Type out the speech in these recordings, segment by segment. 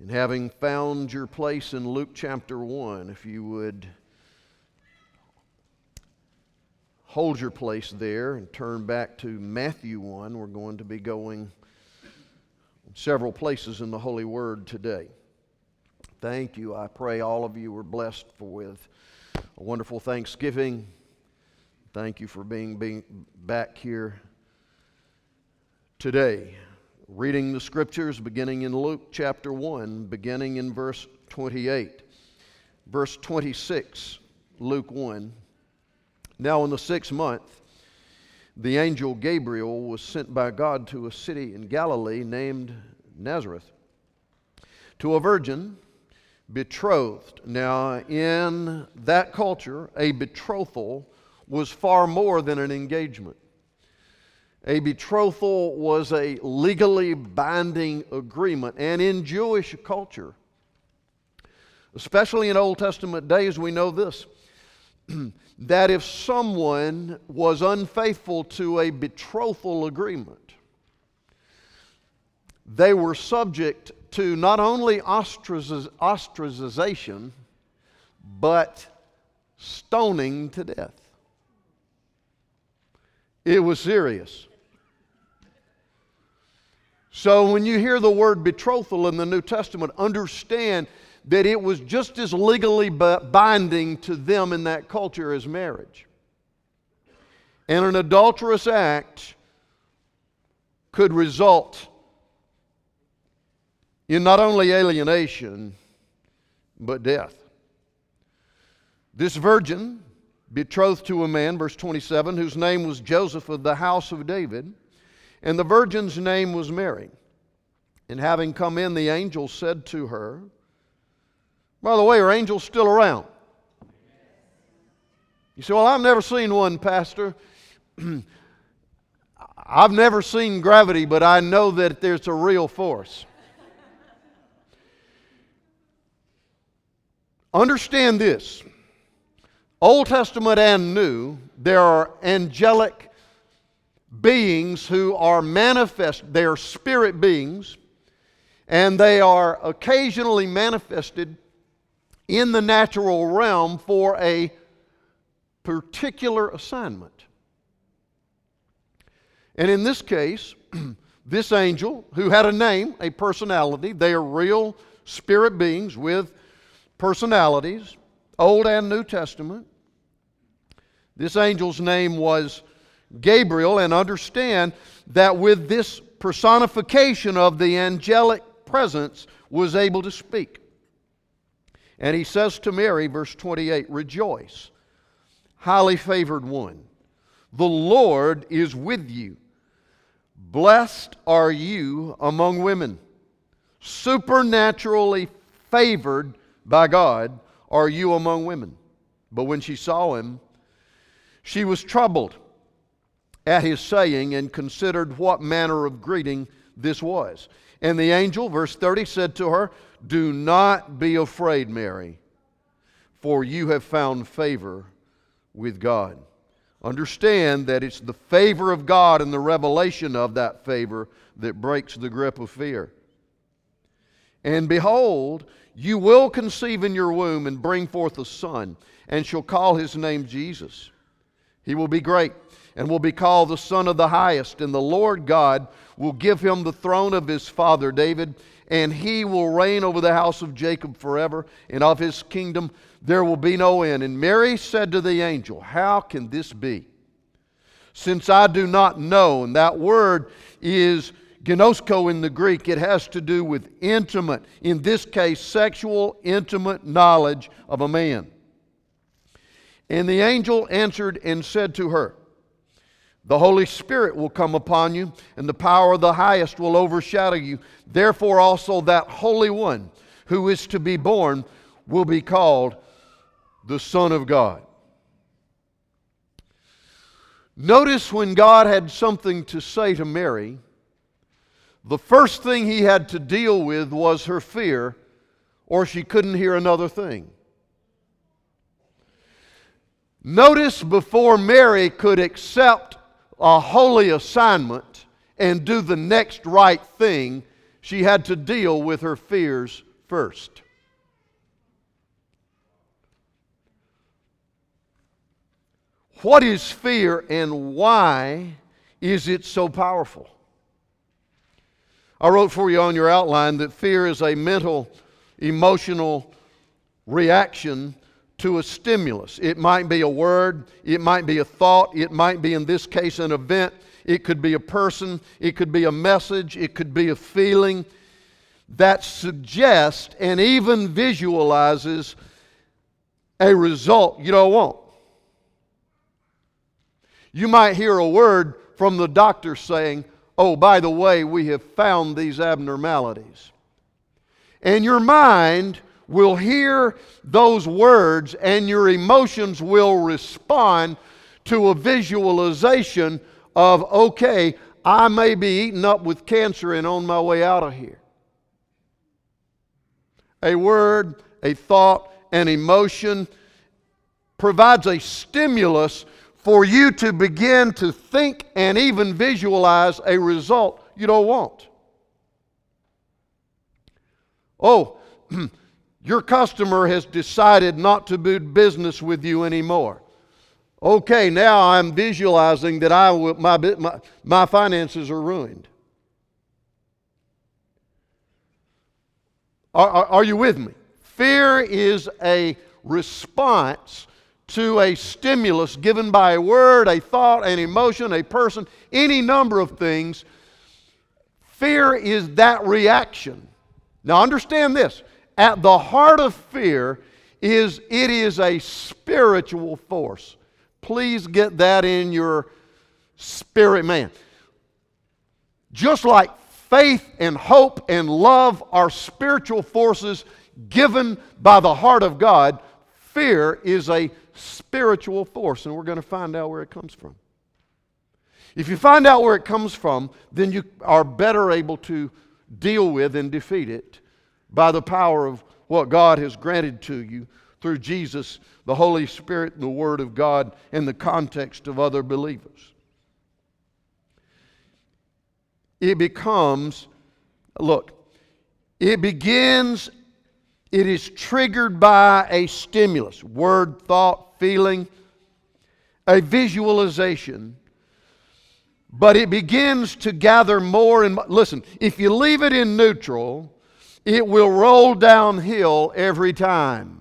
And having found your place in Luke chapter 1, if you would hold your place there and turn back to Matthew 1, we're going to be going several places in the Holy Word today. Thank you. I pray all of you were blessed with a wonderful Thanksgiving. Thank you for being, being back here today reading the scriptures beginning in Luke chapter 1, beginning in verse 28. Verse 26, Luke 1. Now, in the sixth month, the angel Gabriel was sent by God to a city in Galilee named Nazareth to a virgin betrothed. Now, in that culture, a betrothal was far more than an engagement. A betrothal was a legally binding agreement. And in Jewish culture, especially in Old Testament days, we know this that if someone was unfaithful to a betrothal agreement, they were subject to not only ostracization, but stoning to death. It was serious. So when you hear the word betrothal in the New Testament, understand that it was just as legally binding to them in that culture as marriage. And an adulterous act could result in not only alienation, but death. This virgin, betrothed to a man, verse 27, whose name was Joseph of the house of David, and the virgin's name was Mary. And having come in, the angel said to her, By the way, are angels still around? You say, Well, I've never seen one, Pastor. I've never seen gravity, but I know that there's a real force. Understand this Old Testament and New, there are angelic beings who are manifest, they are spirit beings, and they are occasionally manifested in the natural realm for a particular assignment. And in this case, this angel, who had a name, a personality, they are real spirit beings with personalities, Old and New Testament. This angel's name was Gabriel and understand that with this personification of the angelic presence was able to speak. And he says to Mary, verse 28, Rejoice, highly favored one. The Lord is with you. Blessed are you among women. Supernaturally favored by God are you among women. But when she saw him, she was troubled at his saying and considered what manner of greeting this was. And the angel, verse 30, said to her, Do not be afraid, Mary, for you have found favor with God. Understand that it's the favor of God and the revelation of that favor that breaks the grip of fear. And behold, you will conceive in your womb and bring forth a son, and shall call his name Jesus. He will be great and will be called the Son of the Highest. And the Lord God will give him the throne of his father David, and he will reign over the house of Jacob forever, and of his kingdom there will be no end. And Mary said to the angel, How can this be? Since I do not know, and that word is ginosko in the Greek, it has to do with intimate, in this case, sexual, intimate knowledge of a man. And the angel answered and said to her, the Holy Spirit will come upon you, and the power of the highest will overshadow you. Therefore, also that Holy One who is to be born will be called the Son of God. Notice when God had something to say to Mary, the first thing he had to deal with was her fear, or she couldn't hear another thing. Notice before Mary could accept a holy assignment and do the next right thing, she had to deal with her fears first. What is fear and why is it so powerful? I wrote for you on your outline that fear is a mental, emotional reaction to a stimulus. It might be a word, it might be a thought, it might be, in this case, an event, it could be a person, it could be a message, it could be a feeling that suggests and even visualizes a result you don't want. You might hear a word from the doctor saying, Oh, by the way, we have found these abnormalities. And your mind will hear those words and your emotions will respond to a visualization of, okay, I may be eaten up with cancer and on my way out of here. A word, a thought, an emotion provides a stimulus for you to begin to think and even visualize a result you don't want. Oh, your customer has decided not to do business with you anymore. Okay, now I'm visualizing that I will, my, my, my finances are ruined. Are, are, are you with me? Fear is a response to a stimulus given by a word, a thought, an emotion, a person, any number of things, fear is that reaction. Now understand this. At the heart of fear is it is a spiritual force. Please get that in your spirit man. Just like faith and hope and love are spiritual forces given by the heart of God, fear is a spiritual force, and we're going to find out where it comes from. If you find out where it comes from, then you are better able to deal with and defeat it by the power of what God has granted to you through Jesus, the Holy Spirit, and the Word of God in the context of other believers. It becomes, look, it begins, it is triggered by a stimulus word, thought, feeling, a visualization, but it begins to gather more and more. Listen, if you leave it in neutral, it will roll downhill every time.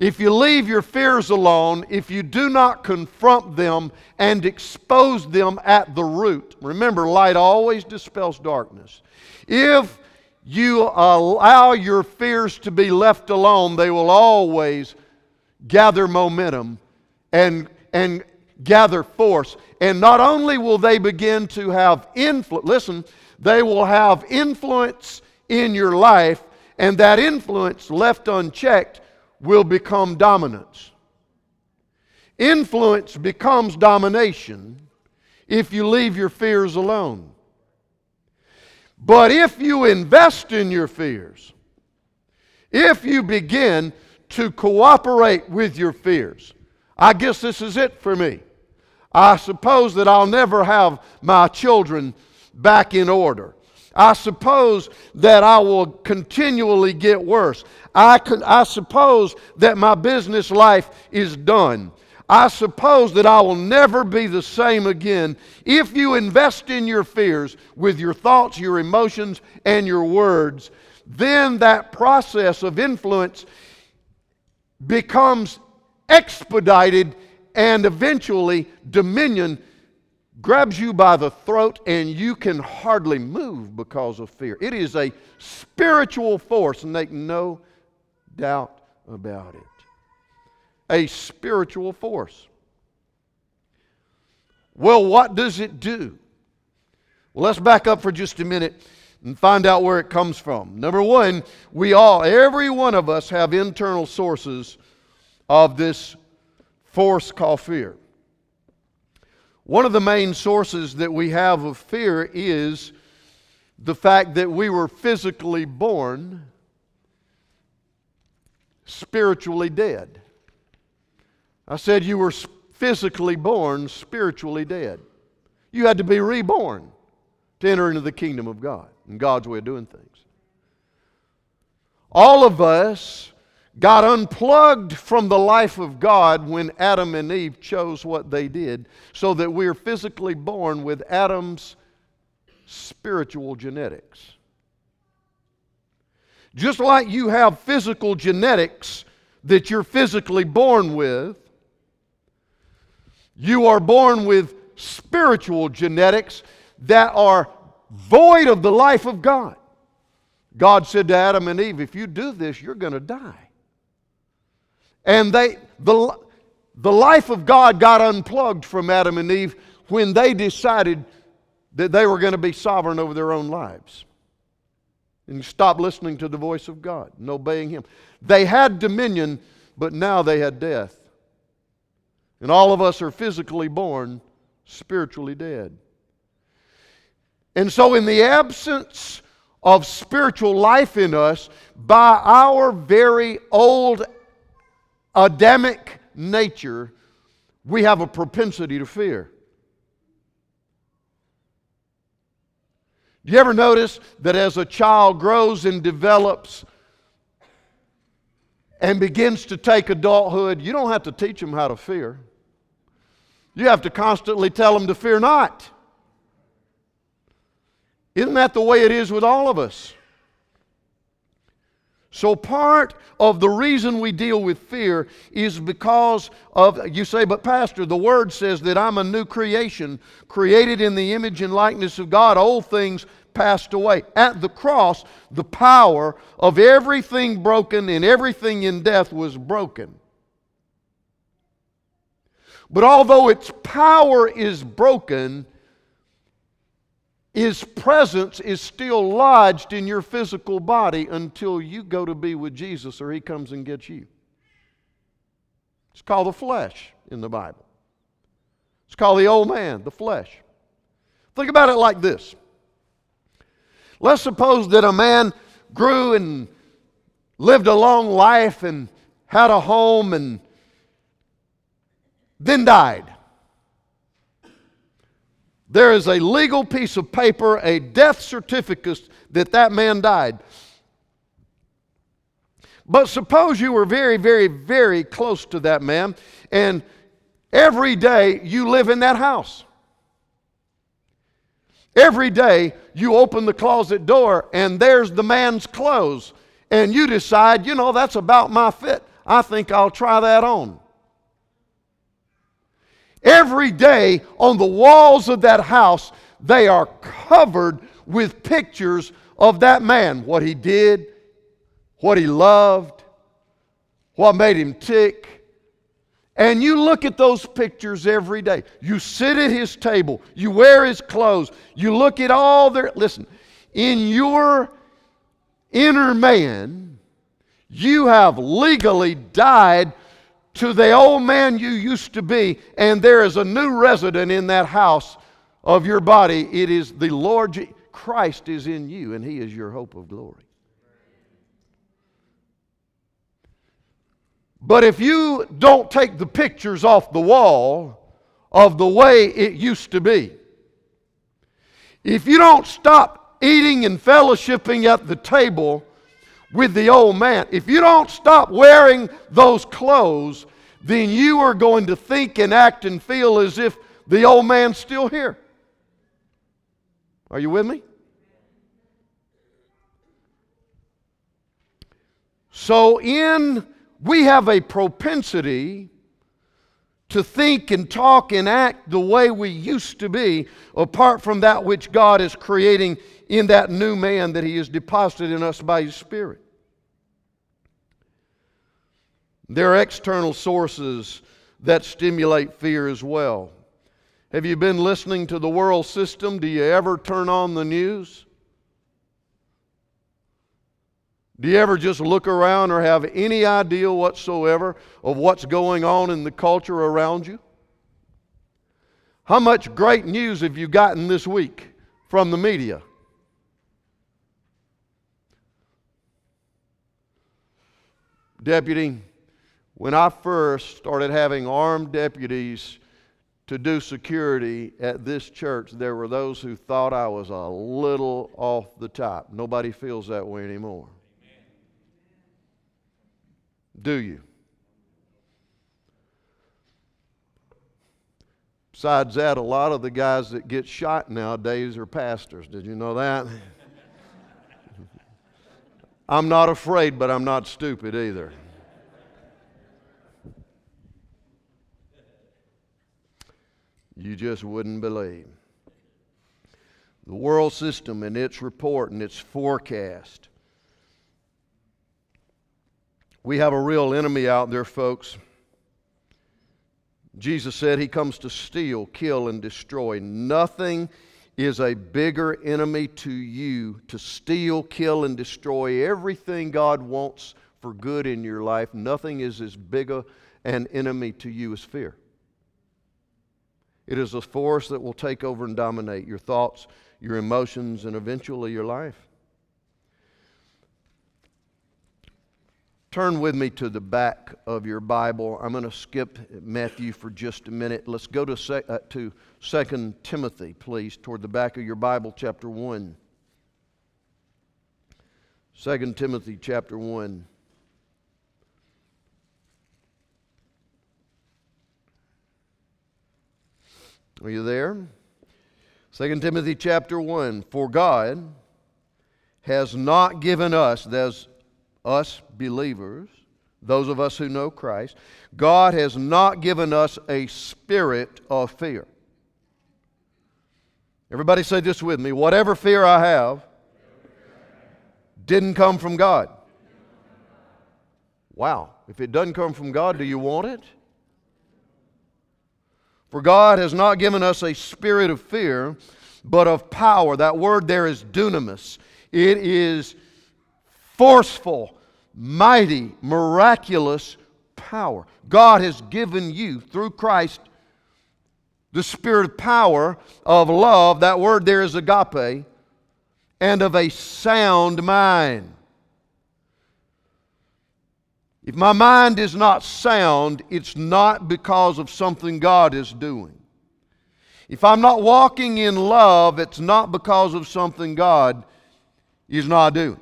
If you leave your fears alone, if you do not confront them and expose them at the root, remember, light always dispels darkness. If you allow your fears to be left alone, they will always gather momentum and, and gather force. And not only will they begin to have influence, listen, they will have influence in your life, and that influence, left unchecked, will become dominance. Influence becomes domination if you leave your fears alone. But if you invest in your fears, if you begin to cooperate with your fears, I guess this is it for me. I suppose that I'll never have my children back in order. I suppose that I will continually get worse. I, could, I suppose that my business life is done. I suppose that I will never be the same again. If you invest in your fears with your thoughts, your emotions, and your words, then that process of influence becomes expedited and eventually dominion grabs you by the throat and you can hardly move because of fear. It is a spiritual force, and make no doubt about it a spiritual force. Well, what does it do? Well, let's back up for just a minute. and find out where it comes from. Number one, we all, every one of us, have internal sources of this force called fear. One of the main sources that we have of fear is the fact that we were physically born spiritually dead. I said you were physically born spiritually dead. You had to be reborn to enter into the kingdom of God and God's way of doing things. All of us got unplugged from the life of God when Adam and Eve chose what they did, so that we're physically born with Adam's spiritual genetics. Just like you have physical genetics that you're physically born with, you are born with spiritual genetics that are void of the life of God. God said to Adam and Eve, If you do this, you're going to die. And they, the, the life of God got unplugged from Adam and Eve when they decided that they were going to be sovereign over their own lives and stop listening to the voice of God and obeying Him. They had dominion, but now they had death. And all of us are physically born, spiritually dead. And so, in the absence of spiritual life in us, by our very old Adamic nature, we have a propensity to fear. Do you ever notice that as a child grows and develops and begins to take adulthood, you don't have to teach them how to fear. You have to constantly tell them to fear not. Isn't that the way it is with all of us? So, part of the reason we deal with fear is because of, you say, but Pastor, the Word says that I'm a new creation, created in the image and likeness of God. Old things passed away. At the cross, the power of everything broken and everything in death was broken. But although its power is broken, his presence is still lodged in your physical body until you go to be with Jesus or He comes and gets you. It's called the flesh in the Bible. It's called the old man, the flesh. Think about it like this. Let's suppose that a man grew and lived a long life and had a home and then died. There is a legal piece of paper, a death certificate that that man died. But suppose you were very, very, very close to that man, and every day you live in that house. Every day you open the closet door, and there's the man's clothes, and you decide, you know, that's about my fit. I think I'll try that on. Every day on the walls of that house, they are covered with pictures of that man what he did, what he loved, what made him tick. And you look at those pictures every day. You sit at his table, you wear his clothes, you look at all their. Listen, in your inner man, you have legally died to the old man you used to be, and there is a new resident in that house of your body. It is the Lord Christ is in you, and He is your hope of glory. But if you don't take the pictures off the wall of the way it used to be, if you don't stop eating and fellowshipping at the table with the old man. If you don't stop wearing those clothes, then you are going to think and act and feel as if the old man's still here. Are you with me? So, in we have a propensity to think and talk and act the way we used to be, apart from that which God is creating in that new man that He has deposited in us by His Spirit. There are external sources that stimulate fear as well. Have you been listening to the world system? Do you ever turn on the news? Do you ever just look around or have any idea whatsoever of what's going on in the culture around you? How much great news have you gotten this week from the media? Deputy, when I first started having armed deputies to do security at this church, there were those who thought I was a little off the top. Nobody feels that way anymore. Do you? Besides that, a lot of the guys that get shot nowadays are pastors. Did you know that? I'm not afraid, but I'm not stupid either. You just wouldn't believe. The world system and its report and its forecast. We have a real enemy out there, folks. Jesus said he comes to steal, kill, and destroy. Nothing is a bigger enemy to you to steal, kill, and destroy everything God wants for good in your life. Nothing is as big a, an enemy to you as fear. It is a force that will take over and dominate your thoughts, your emotions, and eventually your life. Turn with me to the back of your Bible. I'm going to skip Matthew for just a minute. Let's go to, se- uh, to 2 Timothy, please, toward the back of your Bible, chapter 1. 2 Timothy, chapter 1. Are you there? 2 Timothy, chapter 1. For God has not given us, there's us believers, those of us who know Christ, God has not given us a spirit of fear. Everybody say this with me. Whatever fear I have didn't come from God. Wow. If it doesn't come from God, do you want it? For God has not given us a spirit of fear, but of power. That word there is dunamis. It is forceful, mighty, miraculous power. God has given you, through Christ, the spirit of power, of love. That word there is agape, and of a sound mind. If my mind is not sound, it's not because of something God is doing. If I'm not walking in love, it's not because of something God is not doing.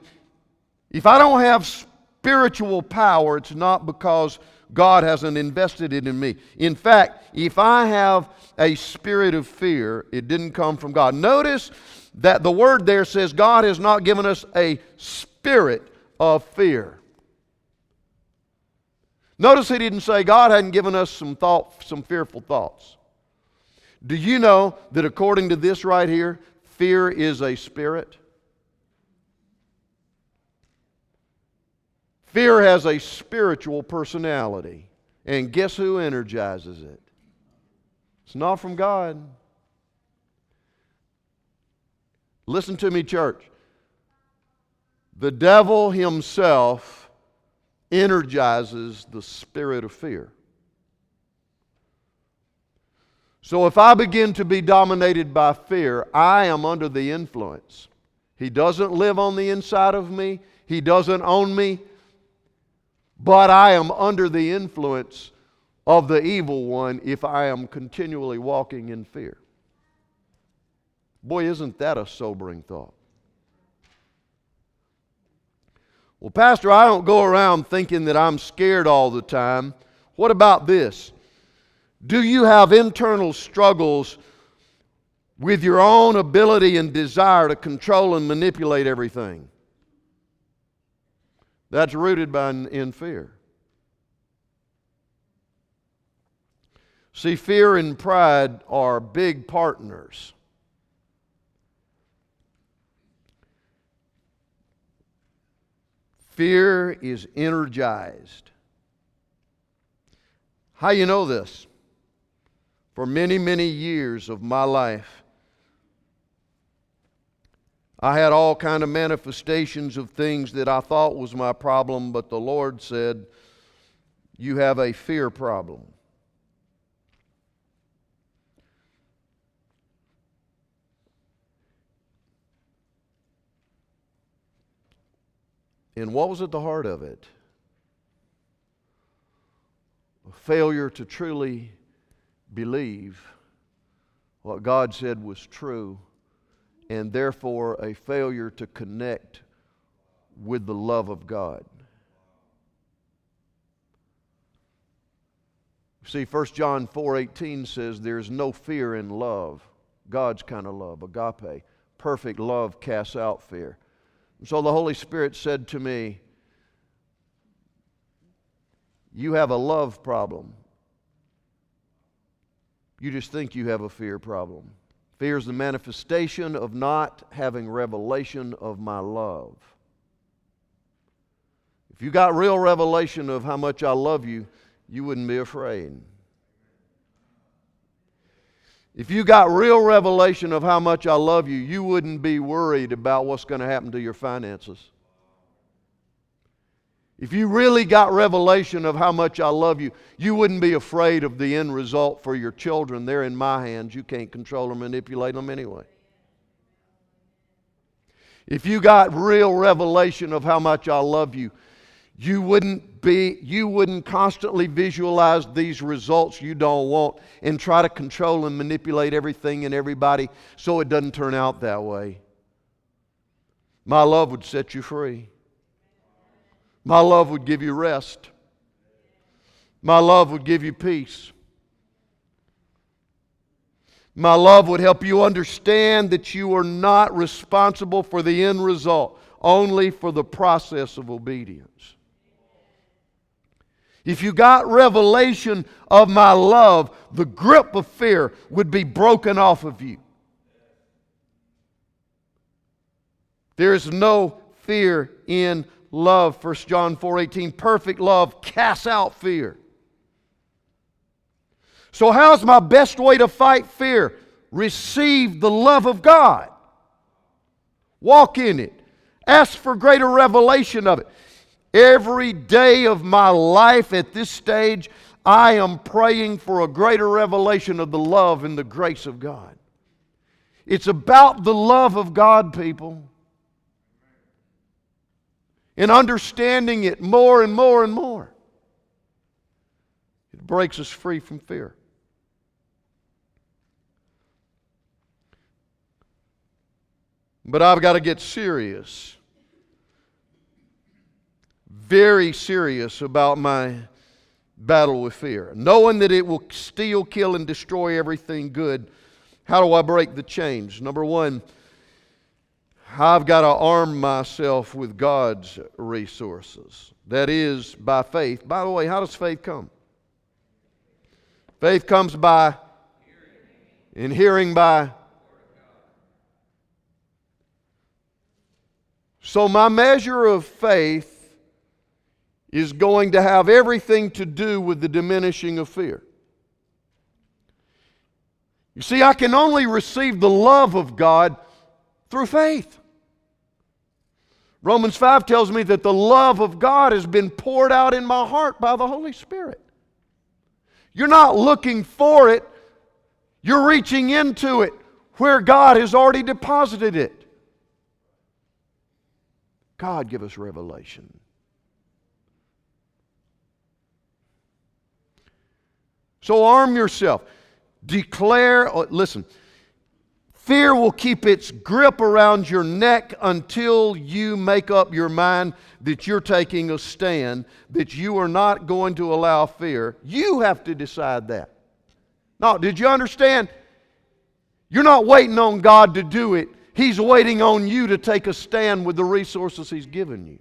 If I don't have spiritual power, it's not because God hasn't invested it in me. In fact, if I have a spirit of fear, it didn't come from God. Notice that the word there says God has not given us a spirit of fear. Notice he didn't say God hadn't given us some thought, some fearful thoughts. Do you know that according to this right here, fear is a spirit? Fear has a spiritual personality. And guess who energizes it? It's not from God. Listen to me, church. The devil himself energizes the spirit of fear. So if I begin to be dominated by fear, I am under the influence. He doesn't live on the inside of me, He doesn't own me, but I am under the influence of the evil one if I am continually walking in fear. Boy, isn't that a sobering thought? Well, Pastor, I don't go around thinking that I'm scared all the time. What about this? Do you have internal struggles with your own ability and desire to control and manipulate everything? That's rooted by, in fear. See, fear and pride are big partners. Fear is energized. How you know this? For many, many years of my life, I had all kind of manifestations of things that I thought was my problem, but the Lord said, "You have a fear problem." And what was at the heart of it? A failure to truly believe what God said was true, and therefore a failure to connect with the love of God. See, 1 John 4:18 says there's no fear in love. God's kind of love, agape. Perfect love casts out fear. And so the Holy Spirit said to me, You have a love problem. You just think you have a fear problem. Fear is the manifestation of not having revelation of my love. If you got real revelation of how much I love you, you wouldn't be afraid. If you got real revelation of how much I love you, you wouldn't be worried about what's going to happen to your finances. If you really got revelation of how much I love you, you wouldn't be afraid of the end result for your children. They're in my hands. You can't control or manipulate them anyway. If you got real revelation of how much I love you, you wouldn't be you wouldn't constantly visualize these results you don't want and try to control and manipulate everything and everybody so it doesn't turn out that way. My love would set you free. My love would give you rest. My love would give you peace. My love would help you understand that you are not responsible for the end result, only for the process of obedience. If you got revelation of my love, the grip of fear would be broken off of you. There is no fear in love 1 john 4.18 perfect love casts out fear. So how's my best way to fight fear? Receive the love of god. Walk in it. Ask for greater revelation of it. Every day of my life at this stage i am praying for a greater revelation of the love and the grace of god. It's about the love of god people in understanding it more and more and more. It breaks us free from fear. But I've got to get serious, very serious about my battle with fear. Knowing that it will steal, kill, and destroy everything good, how do I break the chains? Number one, I've got to arm myself with God's resources. That is by faith. By the way, how does faith come? Faith comes by in hearing by. So, my measure of faith is going to have everything to do with the diminishing of fear. You see, I can only receive the love of God through faith. Romans 5 tells me that the love of God has been poured out in my heart by the Holy Spirit. You're not looking for it, you're reaching into it where God has already deposited it. God, give us revelation. So arm yourself. Declare, oh, listen, Fear will keep its grip around your neck until you make up your mind that you're taking a stand, that you are not going to allow fear. You have to decide that. Now, did you understand? You're not waiting on God to do it, He's waiting on you to take a stand with the resources He's given you.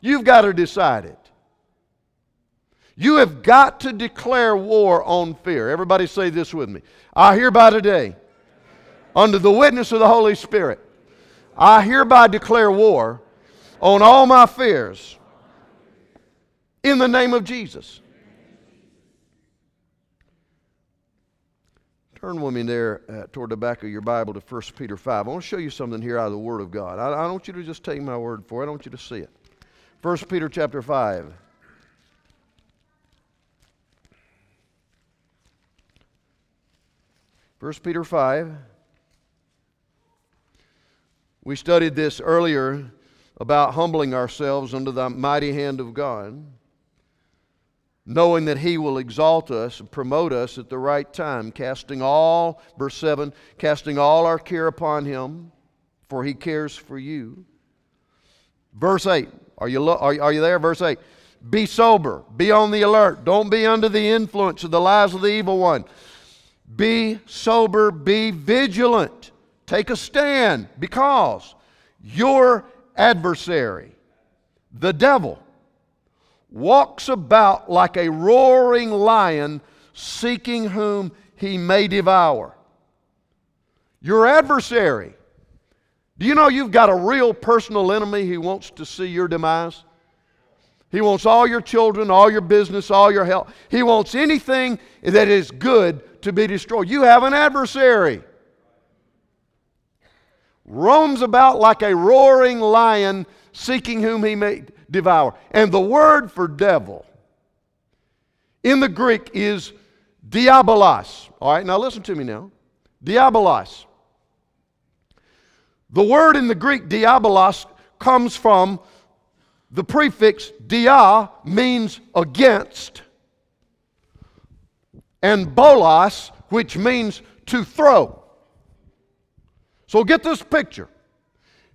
You've got to decide it. You have got to declare war on fear. Everybody say this with me. I hereby today under the witness of the Holy Spirit, I hereby declare war on all my fears in the name of Jesus. Turn with me there uh, toward the back of your Bible to 1 Peter 5. I want to show you something here out of the Word of God. I, I don't want you to just take my word for it, I want you to see it. 1 Peter chapter 5. First Peter 5. We studied this earlier about humbling ourselves under the mighty hand of God knowing that He will exalt us and promote us at the right time, casting all, verse 7, casting all our care upon Him, for He cares for you. Verse 8, are you, are, are you there? Verse 8, be sober, be on the alert, don't be under the influence of the lies of the evil one. Be sober, be vigilant, take a stand, because your adversary, the devil, walks about like a roaring lion, seeking whom he may devour. Your adversary. Do you know you've got a real personal enemy who wants to see your demise? He wants all your children, all your business, all your health. He wants anything that is good to be destroyed. You have an adversary. Roams about like a roaring lion, seeking whom he may devour. And the word for devil in the Greek is diabolos. All right, now listen to me now. Diabolos. The word in the Greek diabolos comes from the prefix dia means against, and bolos, which means to throw. So get this picture.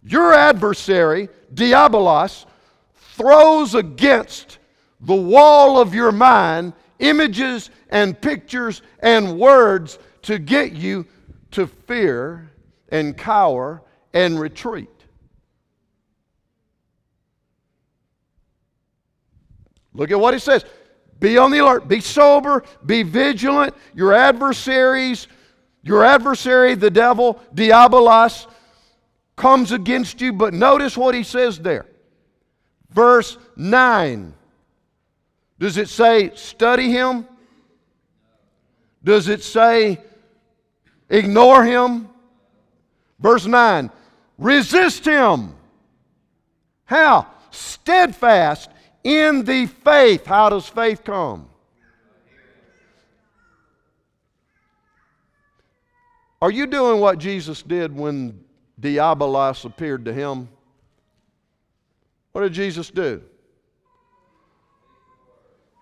Your adversary, diabolos, throws against the wall of your mind images and pictures and words to get you to fear and cower and retreat. Look at what he says. Be on the alert, be sober, be vigilant. Your adversaries, your adversary, the devil, diabolos, comes against you. But notice what he says there verse 9. Does it say study him? Does it say ignore him? Verse 9 resist him. How? Steadfast in the faith. How does faith come? Are you doing what Jesus did when Diabolos appeared to him? What did Jesus do?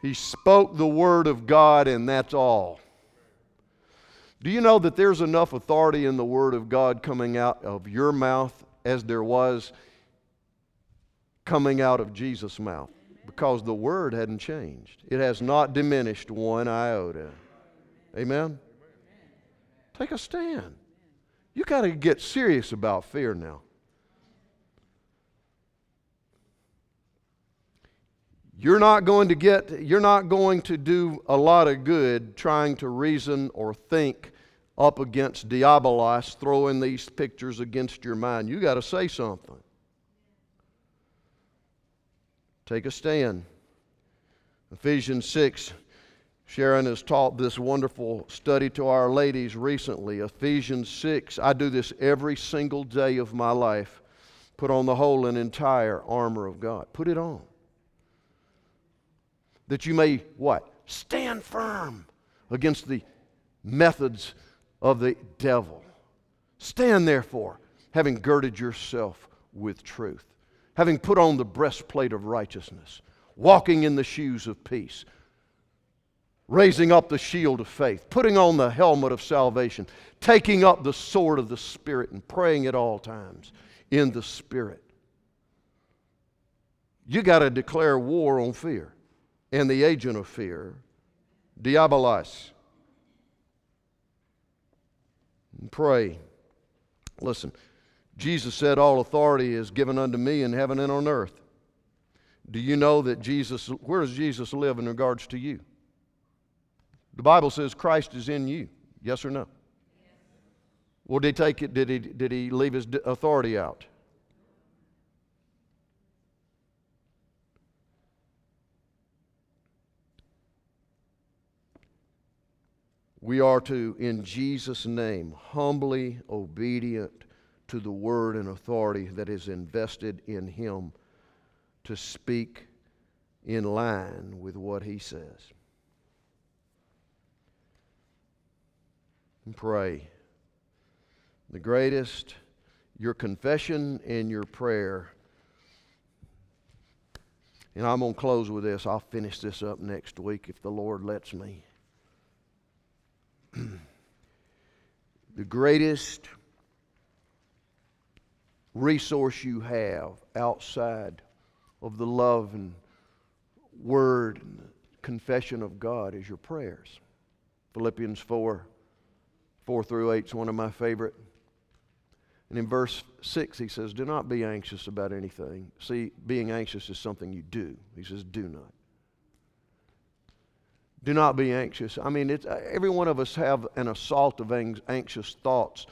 He spoke the word of God, and that's all. Do you know that there's enough authority in the word of God coming out of your mouth as there was coming out of Jesus' mouth? Because the word hadn't changed, it has not diminished one iota. Amen? Take a stand. You got to get serious about fear now. You're not going to get, you're not going to do a lot of good trying to reason or think up against Diabolos, throwing these pictures against your mind. You got to say something. Take a stand. Ephesians 6. Sharon has taught this wonderful study to our ladies recently. Ephesians 6. I do this every single day of my life. Put on the whole and entire armor of God. Put it on that you may what? Stand firm against the methods of the devil. Stand therefore, having girded yourself with truth, having put on the breastplate of righteousness, walking in the shoes of peace, raising up the shield of faith, putting on the helmet of salvation, taking up the sword of the Spirit, and praying at all times in the Spirit. You got to declare war on fear and the agent of fear, diabolos. And pray. Listen, Jesus said, All authority is given unto me in heaven and on earth. Do you know that Jesus, where does Jesus live in regards to you? The Bible says Christ is in you. Yes or no? Well, did he take it? Did he, did he leave his authority out? we are to, in Jesus' name, humbly obedient to the word and authority that is invested in Him to speak in line with what He says. And pray. The greatest, your confession and your prayer. And I'm going to close with this. I'll finish this up next week if the Lord lets me. the greatest resource you have outside of the love and word and confession of God is your prayers. Philippians 4 4 through 8 is one of my favorite. And in verse 6, he says, Do not be anxious about anything. See, being anxious is something you do. He says, Do not. Do not be anxious. I mean, it's, every one of us have an assault of anxious thoughts,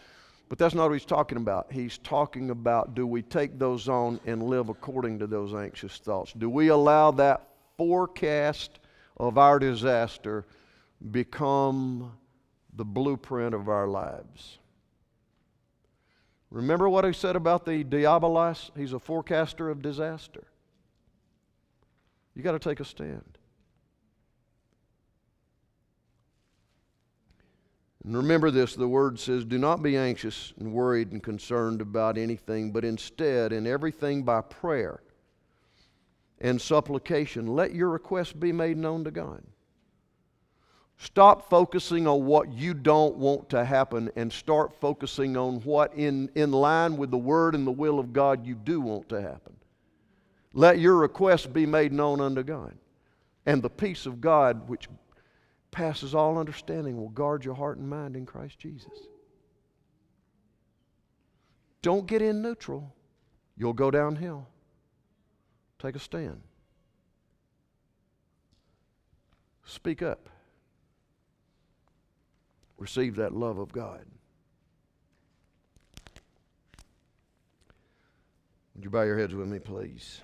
but that's not what he's talking about. He's talking about do we take those on and live according to those anxious thoughts? Do we allow that forecast of our disaster become the blueprint of our lives? Remember what he said about the diabolos? He's a forecaster of disaster. You got to take a stand. And remember this the word says, Do not be anxious and worried and concerned about anything, but instead, in everything by prayer and supplication, let your requests be made known to God. Stop focusing on what you don't want to happen and start focusing on what, in, in line with the word and the will of God, you do want to happen. Let your requests be made known unto God. And the peace of God, which passes all understanding will guard your heart and mind in Christ Jesus. Don't get in neutral, you'll go downhill. Take a stand. Speak up. Receive that love of God. Would you bow your heads with me, please?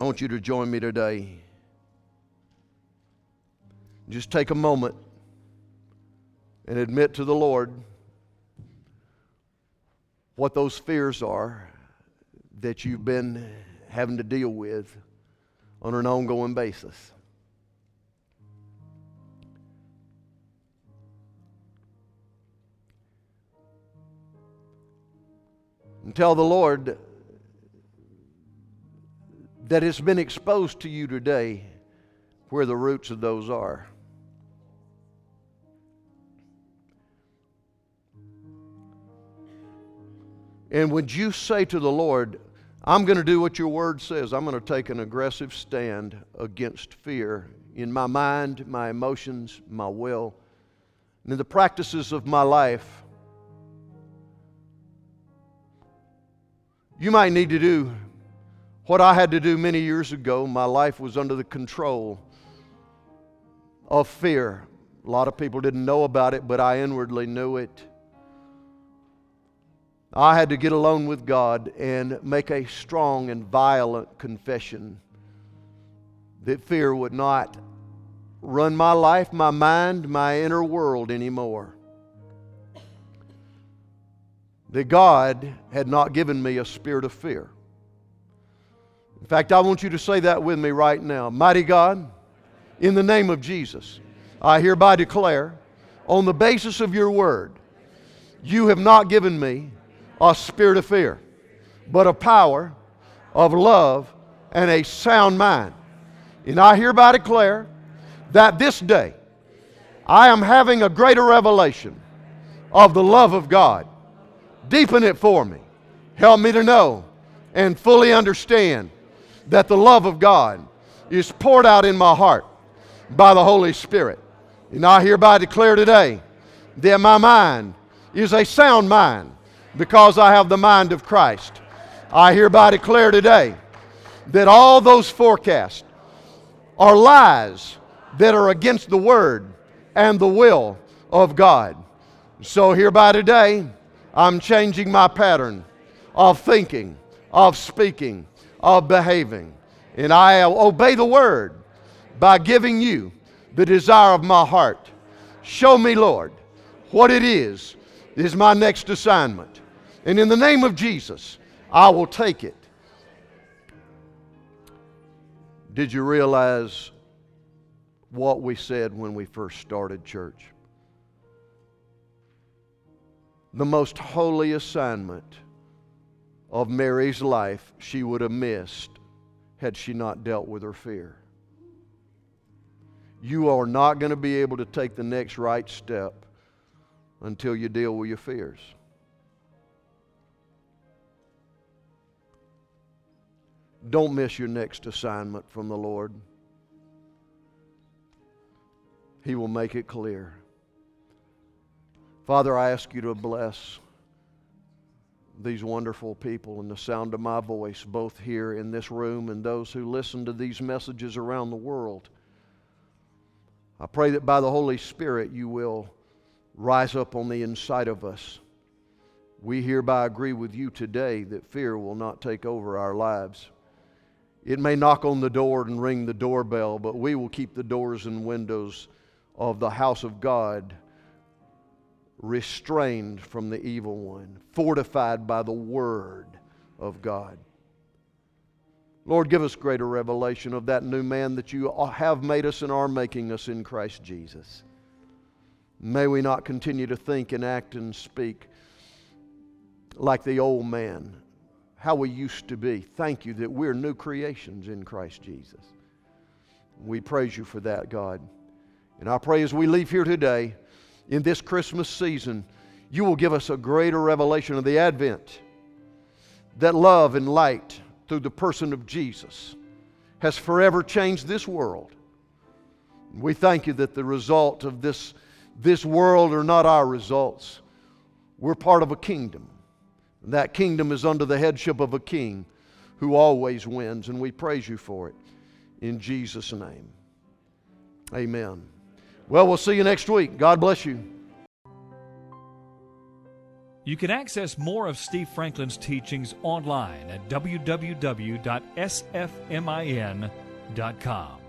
I want you to join me today. Just take a moment and admit to the Lord what those fears are that you've been having to deal with on an ongoing basis. And tell the Lord that it's been exposed to you today where the roots of those are. And would you say to the Lord, I'm going to do what your word says. I'm going to take an aggressive stand against fear in my mind, my emotions, my will, and in the practices of my life. You might need to do what I had to do many years ago, my life was under the control of fear. A lot of people didn't know about it, but I inwardly knew it. I had to get alone with God and make a strong and violent confession that fear would not run my life, my mind, my inner world anymore. That God had not given me a spirit of fear in fact, I want you to say that with me right now. Mighty God, in the name of Jesus, I hereby declare, on the basis of your word, you have not given me a spirit of fear, but a power of love and a sound mind. And I hereby declare that this day I am having a greater revelation of the love of God. Deepen it for me. Help me to know and fully understand that the love of God is poured out in my heart by the Holy Spirit. And I hereby declare today that my mind is a sound mind because I have the mind of Christ. I hereby declare today that all those forecasts are lies that are against the Word and the will of God. So, hereby today, I'm changing my pattern of thinking, of speaking, of behaving. And I obey the word by giving you the desire of my heart. Show me, Lord, what it is is my next assignment. And in the name of Jesus, I will take it. Did you realize what we said when we first started church? The most holy assignment of Mary's life she would have missed had she not dealt with her fear. You are not going to be able to take the next right step until you deal with your fears. Don't miss your next assignment from the Lord. He will make it clear. Father, I ask you to bless these wonderful people and the sound of my voice, both here in this room and those who listen to these messages around the world. I pray that by the Holy Spirit you will rise up on the inside of us. We hereby agree with you today that fear will not take over our lives. It may knock on the door and ring the doorbell, but we will keep the doors and windows of the house of God restrained from the evil one, fortified by the Word of God. Lord, give us greater revelation of that new man that you have made us and are making us in Christ Jesus. May we not continue to think and act and speak like the old man, how we used to be. Thank you that we're new creations in Christ Jesus. We praise you for that, God. And I pray as we leave here today, in this Christmas season, you will give us a greater revelation of the Advent. That love and light through the person of Jesus has forever changed this world. We thank you that the result of this, this world are not our results. We're part of a kingdom. That kingdom is under the headship of a king who always wins, and we praise you for it. In Jesus' name. Amen. Well, we'll see you next week. God bless you. You can access more of Steve Franklin's teachings online at www.sfmin.com.